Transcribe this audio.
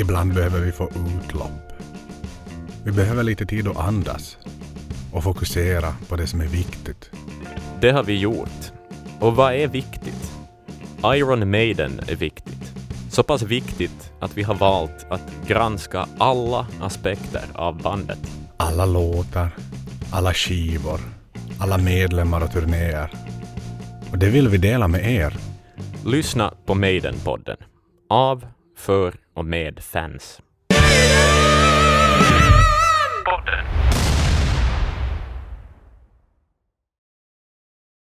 Ibland behöver vi få utlopp. Vi behöver lite tid att andas och fokusera på det som är viktigt. Det har vi gjort. Och vad är viktigt? Iron Maiden är viktigt. Så pass viktigt att vi har valt att granska alla aspekter av bandet. Alla låtar, alla skivor, alla medlemmar och turnéer. Och det vill vi dela med er. Lyssna på Maiden-podden. Av, för och med fans.